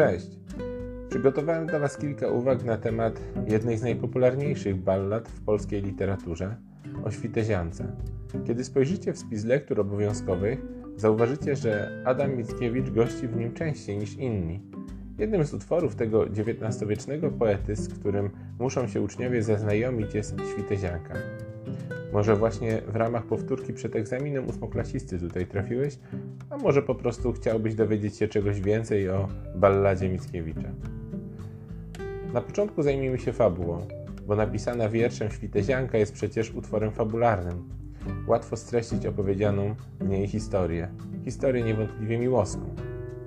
Cześć! Przygotowałem dla Was kilka uwag na temat jednej z najpopularniejszych ballad w polskiej literaturze o Świteziance. Kiedy spojrzycie w spis lektur obowiązkowych, zauważycie, że Adam Mickiewicz gości w nim częściej niż inni. Jednym z utworów tego XIX-wiecznego poety, z którym muszą się uczniowie zaznajomić, jest Świtezianka. Może właśnie w ramach powtórki przed egzaminem ósmoklasisty tutaj trafiłeś, a może po prostu chciałbyś dowiedzieć się czegoś więcej o balladzie Mickiewicza. Na początku zajmijmy się fabułą, bo napisana wierszem Świtezianka jest przecież utworem fabularnym. Łatwo streścić opowiedzianą w niej historię. Historię niewątpliwie miłosną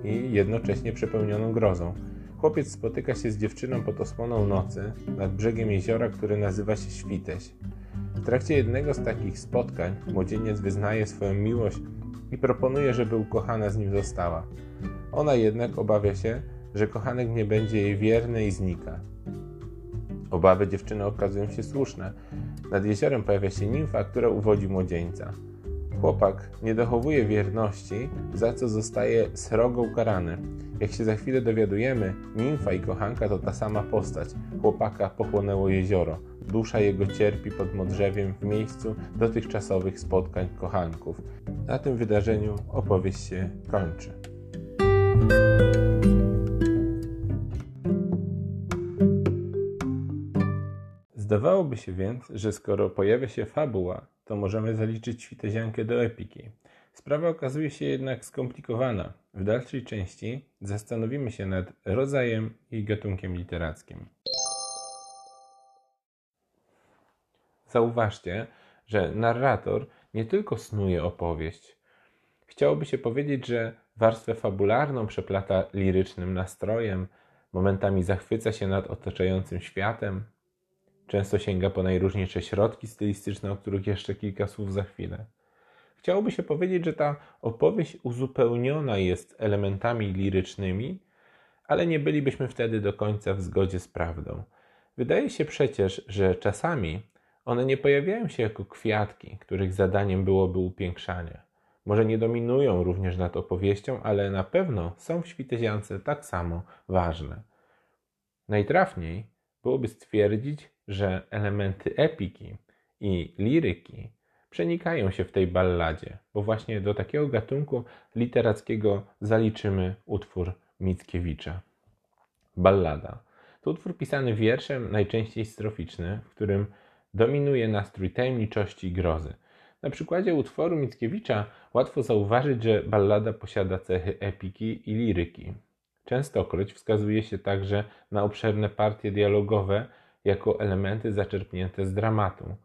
i jednocześnie przepełnioną grozą. Chłopiec spotyka się z dziewczyną pod osłoną nocy nad brzegiem jeziora, które nazywa się Świteś. W trakcie jednego z takich spotkań młodzieniec wyznaje swoją miłość i proponuje, żeby ukochana z nim została. Ona jednak obawia się, że kochanek nie będzie jej wierny i znika. Obawy dziewczyny okazują się słuszne. Nad jeziorem pojawia się nimfa, która uwodzi młodzieńca. Chłopak nie dochowuje wierności, za co zostaje srogo ukarany. Jak się za chwilę dowiadujemy, nimfa i kochanka to ta sama postać. Chłopaka pochłonęło jezioro. Dusza jego cierpi pod modrzewiem w miejscu dotychczasowych spotkań kochanków. Na tym wydarzeniu opowieść się kończy. Zdawałoby się więc, że skoro pojawia się fabuła, to możemy zaliczyć świteziankę do epiki. Sprawa okazuje się jednak skomplikowana. W dalszej części zastanowimy się nad rodzajem i gatunkiem literackim. Zauważcie, że narrator nie tylko snuje opowieść. Chciałoby się powiedzieć, że warstwę fabularną przeplata lirycznym nastrojem, momentami zachwyca się nad otaczającym światem, często sięga po najróżniejsze środki stylistyczne, o których jeszcze kilka słów za chwilę. Chciałoby się powiedzieć, że ta opowieść uzupełniona jest elementami lirycznymi, ale nie bylibyśmy wtedy do końca w zgodzie z prawdą. Wydaje się przecież, że czasami one nie pojawiają się jako kwiatki, których zadaniem byłoby upiększanie. Może nie dominują również nad opowieścią, ale na pewno są w Świteziance tak samo ważne. Najtrafniej byłoby stwierdzić, że elementy epiki i liryki przenikają się w tej balladzie, bo właśnie do takiego gatunku literackiego zaliczymy utwór Mickiewicza. Ballada to utwór pisany wierszem, najczęściej stroficzny, w którym dominuje nastrój tajemniczości i grozy. Na przykładzie utworu Mickiewicza łatwo zauważyć, że ballada posiada cechy epiki i liryki. Częstokroć wskazuje się także na obszerne partie dialogowe jako elementy zaczerpnięte z dramatu.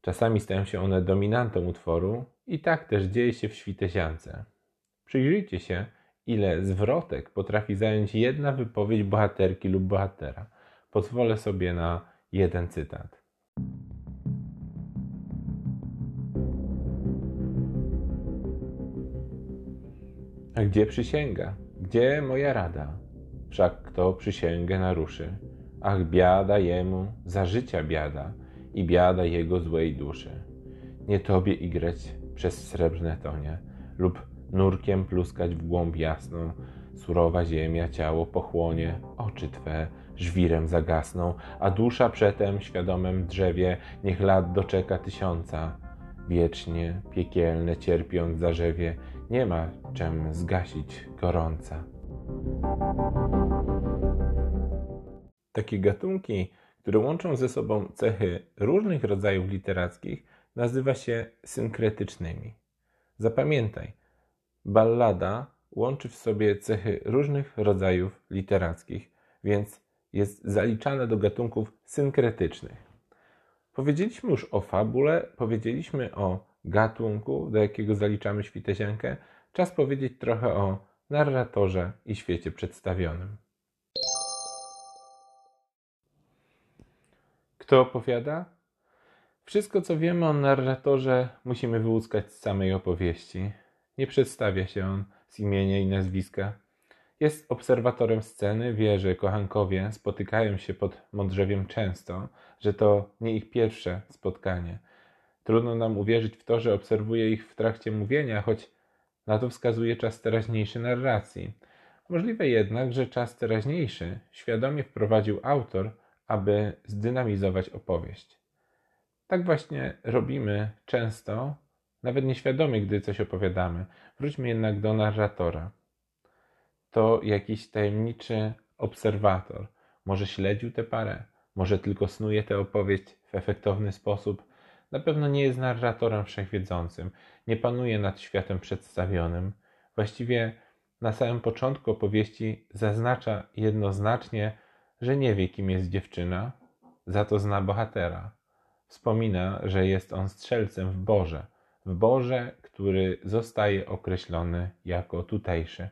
Czasami stają się one dominantą utworu i tak też dzieje się w Świteziance. Przyjrzyjcie się, ile zwrotek potrafi zająć jedna wypowiedź bohaterki lub bohatera. Pozwolę sobie na jeden cytat. A gdzie przysięga? Gdzie moja rada? Wszak kto przysięgę naruszy? Ach, biada jemu, za życia biada i biada jego złej duszy. Nie tobie igrać przez srebrne tonie lub nurkiem pluskać w głąb jasną, surowa ziemia ciało pochłonie, oczy twe żwirem zagasną, a dusza przetem świadomem drzewie niech lat doczeka tysiąca. Wiecznie, piekielne cierpiąc zarzewie, nie ma czem zgasić gorąca. Takie gatunki, które łączą ze sobą cechy różnych rodzajów literackich, nazywa się synkretycznymi. Zapamiętaj, ballada łączy w sobie cechy różnych rodzajów literackich, więc jest zaliczana do gatunków synkretycznych. Powiedzieliśmy już o fabule, powiedzieliśmy o gatunku, do jakiego zaliczamy świteziankę. Czas powiedzieć trochę o narratorze i świecie przedstawionym. Kto opowiada? Wszystko, co wiemy o narratorze, musimy wyłuskać z samej opowieści. Nie przedstawia się on z imienia i nazwiska. Jest obserwatorem sceny, wie, że kochankowie spotykają się pod modrzewiem często, że to nie ich pierwsze spotkanie. Trudno nam uwierzyć w to, że obserwuje ich w trakcie mówienia, choć na to wskazuje czas teraźniejszy narracji. Możliwe jednak, że czas teraźniejszy świadomie wprowadził autor, aby zdynamizować opowieść. Tak właśnie robimy często, nawet nieświadomie, gdy coś opowiadamy. Wróćmy jednak do narratora. To jakiś tajemniczy obserwator. Może śledził tę parę, może tylko snuje tę opowieść w efektowny sposób. Na pewno nie jest narratorem wszechwiedzącym, nie panuje nad światem przedstawionym. Właściwie na samym początku opowieści zaznacza jednoznacznie, że nie wie, kim jest dziewczyna, za to zna bohatera. Wspomina, że jest on strzelcem w Boże, w Boże, który zostaje określony jako tutejszy.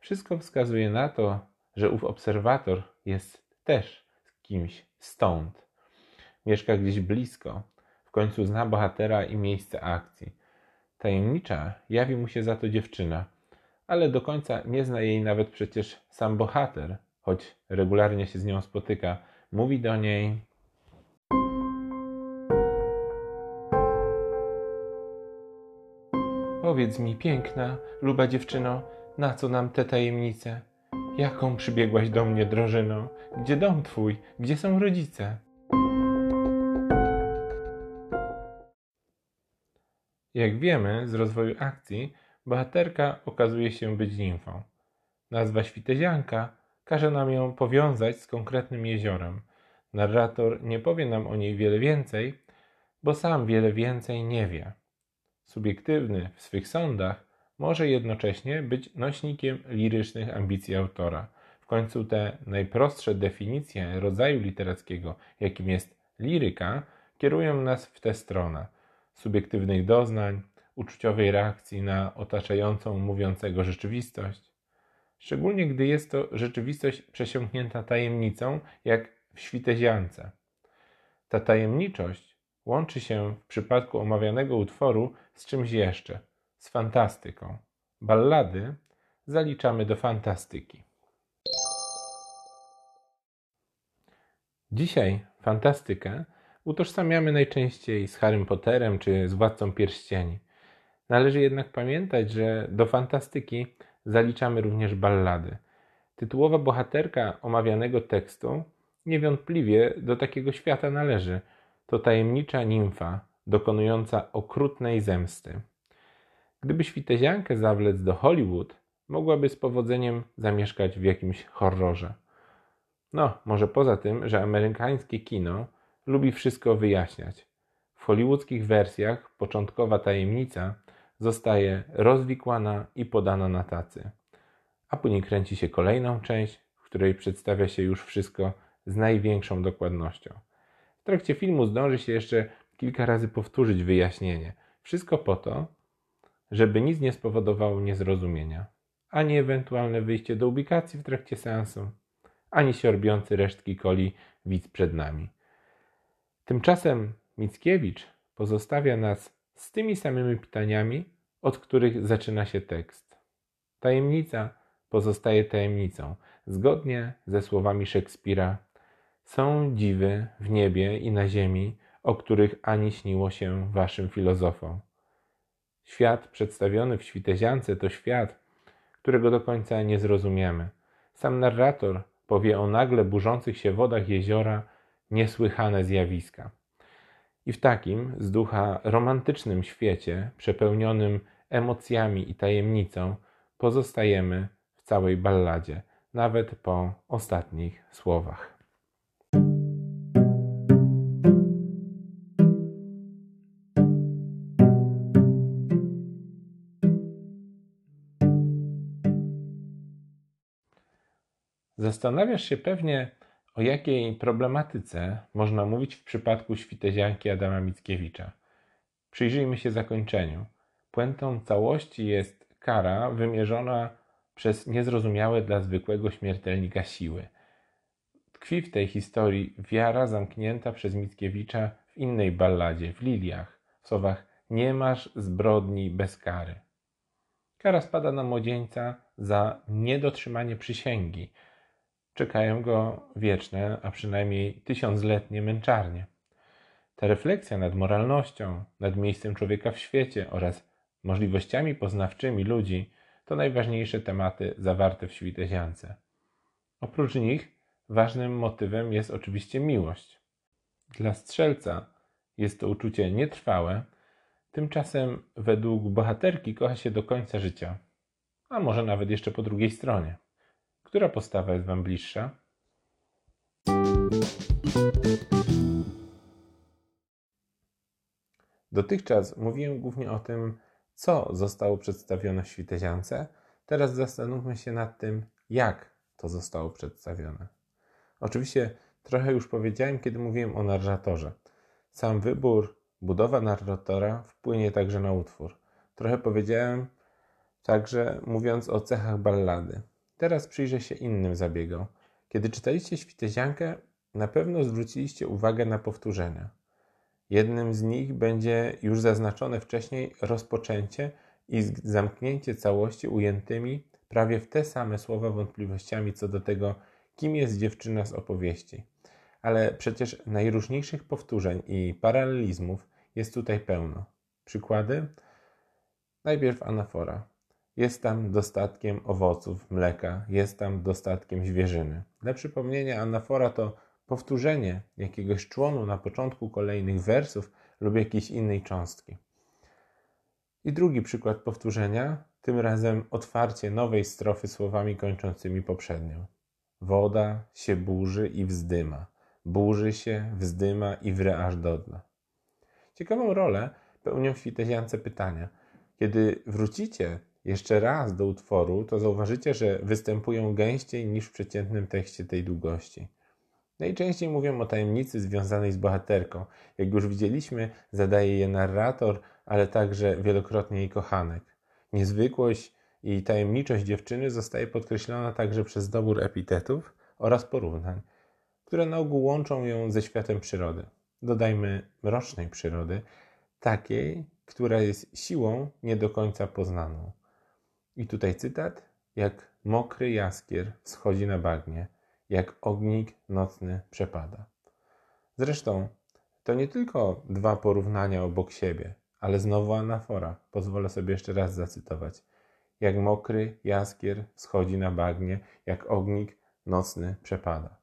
Wszystko wskazuje na to, że ów obserwator jest też kimś stąd. Mieszka gdzieś blisko, w końcu zna bohatera i miejsce akcji. Tajemnicza jawi mu się za to dziewczyna, ale do końca nie zna jej nawet przecież sam bohater, choć regularnie się z nią spotyka. Mówi do niej: Powiedz mi, piękna, luba dziewczyno, na co nam te tajemnice? Jaką przybiegłaś do mnie, drożyno? Gdzie dom twój? Gdzie są rodzice? Jak wiemy z rozwoju akcji, bohaterka okazuje się być nimfą. Nazwa Świtezianka każe nam ją powiązać z konkretnym jeziorem. Narrator nie powie nam o niej wiele więcej, bo sam wiele więcej nie wie. Subiektywny w swych sądach może jednocześnie być nośnikiem lirycznych ambicji autora. W końcu te najprostsze definicje rodzaju literackiego, jakim jest liryka, kierują nas w tę stronę subiektywnych doznań, uczuciowej reakcji na otaczającą mówiącego rzeczywistość. Szczególnie gdy jest to rzeczywistość przesiąknięta tajemnicą, jak w świteziance. Ta tajemniczość łączy się w przypadku omawianego utworu z czymś jeszcze – z fantastyką. Ballady zaliczamy do fantastyki. Dzisiaj fantastykę utożsamiamy najczęściej z Harrym Potterem czy z Władcą Pierścieni. Należy jednak pamiętać, że do fantastyki zaliczamy również ballady. Tytułowa bohaterka omawianego tekstu niewątpliwie do takiego świata należy. To tajemnicza nimfa dokonująca okrutnej zemsty. Gdyby świteziankę zawlec do Hollywood, mogłaby z powodzeniem zamieszkać w jakimś horrorze. No, może poza tym, że amerykańskie kino lubi wszystko wyjaśniać. W hollywoodzkich wersjach początkowa tajemnica zostaje rozwikłana i podana na tacy. A później kręci się kolejną część, w której przedstawia się już wszystko z największą dokładnością. W trakcie filmu zdąży się jeszcze kilka razy powtórzyć wyjaśnienie. Wszystko po to, żeby nic nie spowodowało niezrozumienia, ani ewentualne wyjście do ubikacji w trakcie seansu, ani siorbiący resztki coli widz przed nami. Tymczasem Mickiewicz pozostawia nas z tymi samymi pytaniami, od których zaczyna się tekst. Tajemnica pozostaje tajemnicą, zgodnie ze słowami Szekspira. Są dziwy w niebie i na ziemi, o których ani śniło się waszym filozofom. Świat przedstawiony w Świteziance to świat, którego do końca nie zrozumiemy. Sam narrator powie o nagle burzących się wodach jeziora niesłychane zjawiska. I w takim z ducha romantycznym świecie, przepełnionym emocjami i tajemnicą, pozostajemy w całej balladzie, nawet po ostatnich słowach. Zastanawiasz się pewnie, o jakiej problematyce można mówić w przypadku świtezianki Adama Mickiewicza. Przyjrzyjmy się zakończeniu. Puentą całości jest kara wymierzona przez niezrozumiałe dla zwykłego śmiertelnika siły. Tkwi w tej historii wiara zamknięta przez Mickiewicza w innej balladzie, w Liliach, w słowach nie masz zbrodni bez kary. Kara spada na młodzieńca za niedotrzymanie przysięgi, czekają go wieczne, a przynajmniej tysiącletnie męczarnie. Ta refleksja nad moralnością, nad miejscem człowieka w świecie oraz możliwościami poznawczymi ludzi to najważniejsze tematy zawarte w Świteziance. Oprócz nich ważnym motywem jest oczywiście miłość. Dla strzelca jest to uczucie nietrwałe, tymczasem według bohaterki kocha się do końca życia, a może nawet jeszcze po drugiej stronie. Która postawa jest Wam bliższa? Dotychczas mówiłem głównie o tym, co zostało przedstawione w Świteziance. Teraz zastanówmy się nad tym, jak to zostało przedstawione. Oczywiście trochę już powiedziałem, kiedy mówiłem o narratorze. Sam wybór, budowa narratora wpłynie także na utwór. Trochę powiedziałem także mówiąc o cechach ballady. Teraz przyjrzę się innym zabiegom. Kiedy czytaliście Świteziankę, na pewno zwróciliście uwagę na powtórzenia. Jednym z nich będzie już zaznaczone wcześniej rozpoczęcie i zamknięcie całości ujętymi prawie w te same słowa wątpliwościami co do tego, kim jest dziewczyna z opowieści. Ale przecież najróżniejszych powtórzeń i paralelizmów jest tutaj pełno. Przykłady? Najpierw anafora. Jest tam dostatkiem owoców, mleka, jest tam dostatkiem zwierzyny. Dla przypomnienia, anafora to powtórzenie jakiegoś członu na początku kolejnych wersów lub jakiejś innej cząstki. I drugi przykład powtórzenia, tym razem otwarcie nowej strofy słowami kończącymi poprzednią. Woda się burzy i wzdyma, burzy się, wzdyma i wre aż dodla. Ciekawą rolę pełnią w świteziance pytania. Kiedy wrócicie jeszcze raz do utworu, to zauważycie, że występują gęściej niż w przeciętnym tekście tej długości. Najczęściej mówią o tajemnicy związanej z bohaterką. Jak już widzieliśmy, zadaje je narrator, ale także wielokrotnie jej kochanek. Niezwykłość i tajemniczość dziewczyny zostaje podkreślona także przez dobór epitetów oraz porównań, które na ogół łączą ją ze światem przyrody. Dodajmy mrocznej przyrody, takiej, która jest siłą nie do końca poznaną. I tutaj cytat: Jak mokry jaskier schodzi na bagnie jak ognik nocny przepada. Zresztą to nie tylko dwa porównania obok siebie, ale znowu anafora. Pozwolę sobie jeszcze raz zacytować. Jak mokry jaskier schodzi na bagnie, jak ognik nocny przepada.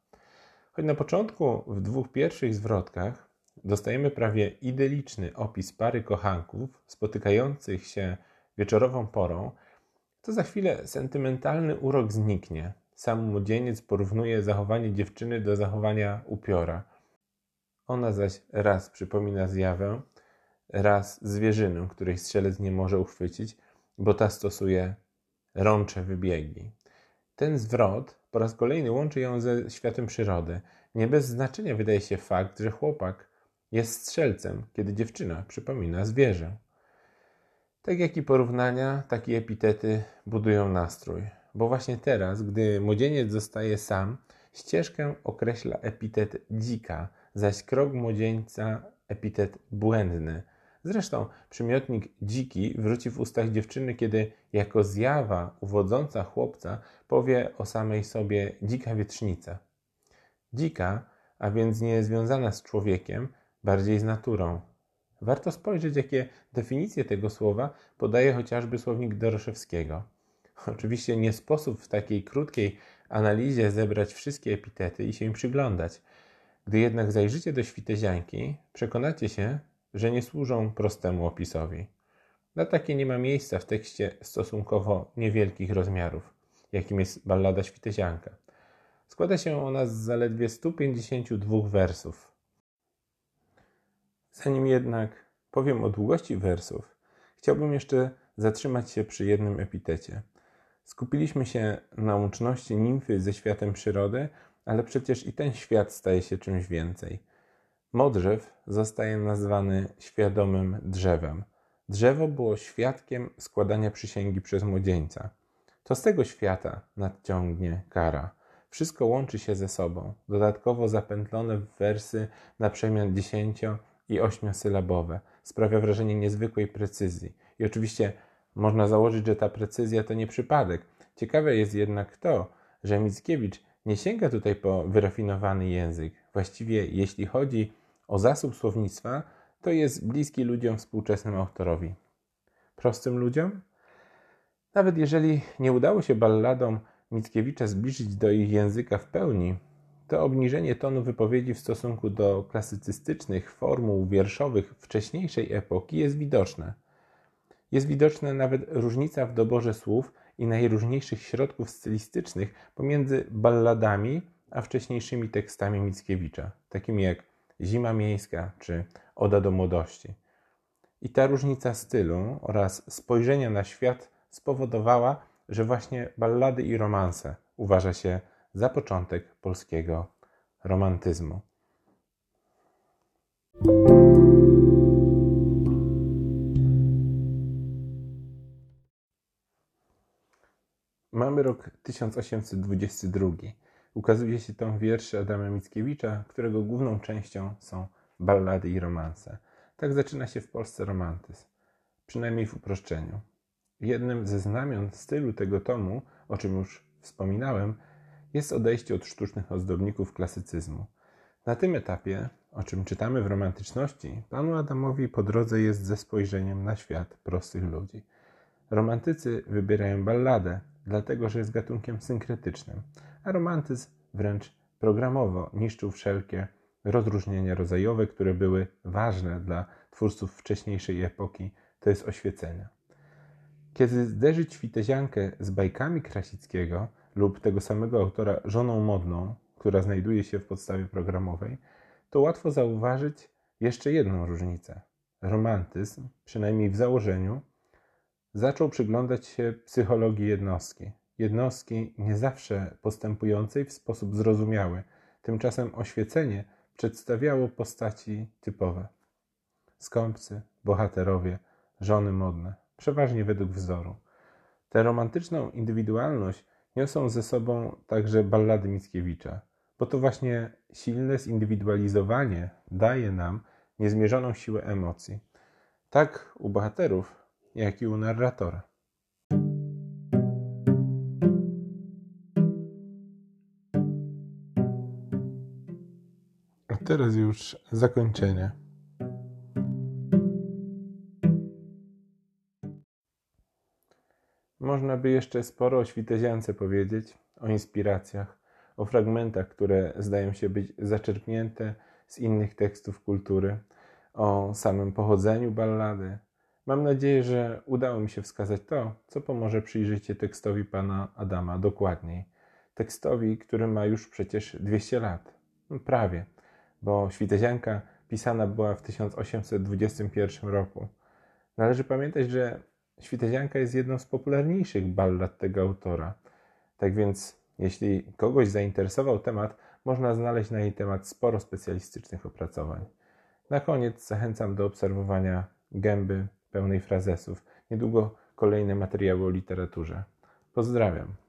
Choć na początku w dwóch pierwszych zwrotkach dostajemy prawie idyliczny opis pary kochanków spotykających się wieczorową porą, to za chwilę sentymentalny urok zniknie sam młodzieniec porównuje zachowanie dziewczyny do zachowania upiora. Ona zaś raz przypomina zjawę, raz zwierzynę, której strzelec nie może uchwycić, bo ta stosuje rącze wybiegi. Ten zwrot po raz kolejny łączy ją ze światem przyrody. Nie bez znaczenia wydaje się fakt, że chłopak jest strzelcem, kiedy dziewczyna przypomina zwierzę. Tak jak i porównania, tak i epitety budują nastrój bo właśnie teraz, gdy młodzieniec zostaje sam, ścieżkę określa epitet dzika, zaś krok młodzieńca epitet błędny. Zresztą przymiotnik dziki wróci w ustach dziewczyny, kiedy jako zjawa uwodząca chłopca powie o samej sobie dzika wietrznica. Dzika, a więc nie związana z człowiekiem, bardziej z naturą. Warto spojrzeć, jakie definicje tego słowa podaje chociażby słownik Doroszewskiego. Oczywiście nie sposób w takiej krótkiej analizie zebrać wszystkie epitety i się im przyglądać. Gdy jednak zajrzycie do świtezianki, przekonacie się, że nie służą prostemu opisowi. Na takie nie ma miejsca w tekście stosunkowo niewielkich rozmiarów, jakim jest ballada Świtezianka. Składa się ona z zaledwie 152 wersów. Zanim jednak powiem o długości wersów, chciałbym jeszcze zatrzymać się przy jednym epitecie – Skupiliśmy się na łączności nimfy ze światem przyrody, ale przecież i ten świat staje się czymś więcej. Modrzew zostaje nazwany świadomym drzewem. Drzewo było świadkiem składania przysięgi przez młodzieńca. To z tego świata nadciągnie kara. Wszystko łączy się ze sobą, dodatkowo zapętlone w wersy na przemian dziesięcio i ośmiosylabowe. Sprawia wrażenie niezwykłej precyzji. I oczywiście można założyć, że ta precyzja to nie przypadek. Ciekawe jest jednak to, że Mickiewicz nie sięga tutaj po wyrafinowany język. Właściwie, jeśli chodzi o zasób słownictwa, to jest bliski ludziom współczesnym autorowi. Prostym ludziom? Nawet jeżeli nie udało się balladom Mickiewicza zbliżyć do ich języka w pełni, to obniżenie tonu wypowiedzi w stosunku do klasycystycznych formuł wierszowych wcześniejszej epoki jest widoczne. Jest widoczna nawet różnica w doborze słów i najróżniejszych środków stylistycznych pomiędzy balladami a wcześniejszymi tekstami Mickiewicza, takimi jak Zima Miejska czy Oda do Młodości. I ta różnica stylu oraz spojrzenia na świat spowodowała, że właśnie ballady i romanse uważa się za początek polskiego romantyzmu. Mamy rok 1822. Ukazuje się tam wiersze Adama Mickiewicza, którego główną częścią są ballady i romanse. Tak zaczyna się w Polsce romantyzm, przynajmniej w uproszczeniu. Jednym ze znamion stylu tego tomu, o czym już wspominałem, jest odejście od sztucznych ozdobników klasycyzmu. Na tym etapie, o czym czytamy w romantyczności, panu Adamowi po drodze jest ze spojrzeniem na świat prostych ludzi. Romantycy wybierają balladę, dlatego że jest gatunkiem synkretycznym, a romantyzm wręcz programowo niszczył wszelkie rozróżnienia rodzajowe, które były ważne dla twórców wcześniejszej epoki, to jest oświecenia. Kiedy zderzyć Świteziankę z bajkami Krasickiego lub tego samego autora żoną modną, która znajduje się w podstawie programowej, to łatwo zauważyć jeszcze jedną różnicę. Romantyzm, przynajmniej w założeniu, zaczął przyglądać się psychologii jednostki. Jednostki nie zawsze postępującej w sposób zrozumiały. Tymczasem oświecenie przedstawiało postaci typowe. Skąpcy, bohaterowie, żony modne, przeważnie według wzoru. Tę romantyczną indywidualność niosą ze sobą także ballady Mickiewicza, bo to właśnie silne zindywidualizowanie daje nam niezmierzoną siłę emocji. Tak u bohaterów, jak i u narratora. A teraz już zakończenie. Można by jeszcze sporo o Świteziance powiedzieć, o inspiracjach, o fragmentach, które zdają się być zaczerpnięte z innych tekstów kultury, o samym pochodzeniu ballady. Mam nadzieję, że udało mi się wskazać to, co pomoże przyjrzeć się tekstowi pana Adama dokładniej. Tekstowi, który ma już przecież 200 lat. No, prawie, bo Świtezianka pisana była w 1821 roku. Należy pamiętać, że Świtezianka jest jedną z popularniejszych ballad tego autora. Tak więc, jeśli kogoś zainteresował temat, można znaleźć na jej temat sporo specjalistycznych opracowań. Na koniec zachęcam do obserwowania gęby pełnej frazesów. Niedługo kolejne materiały o literaturze. Pozdrawiam.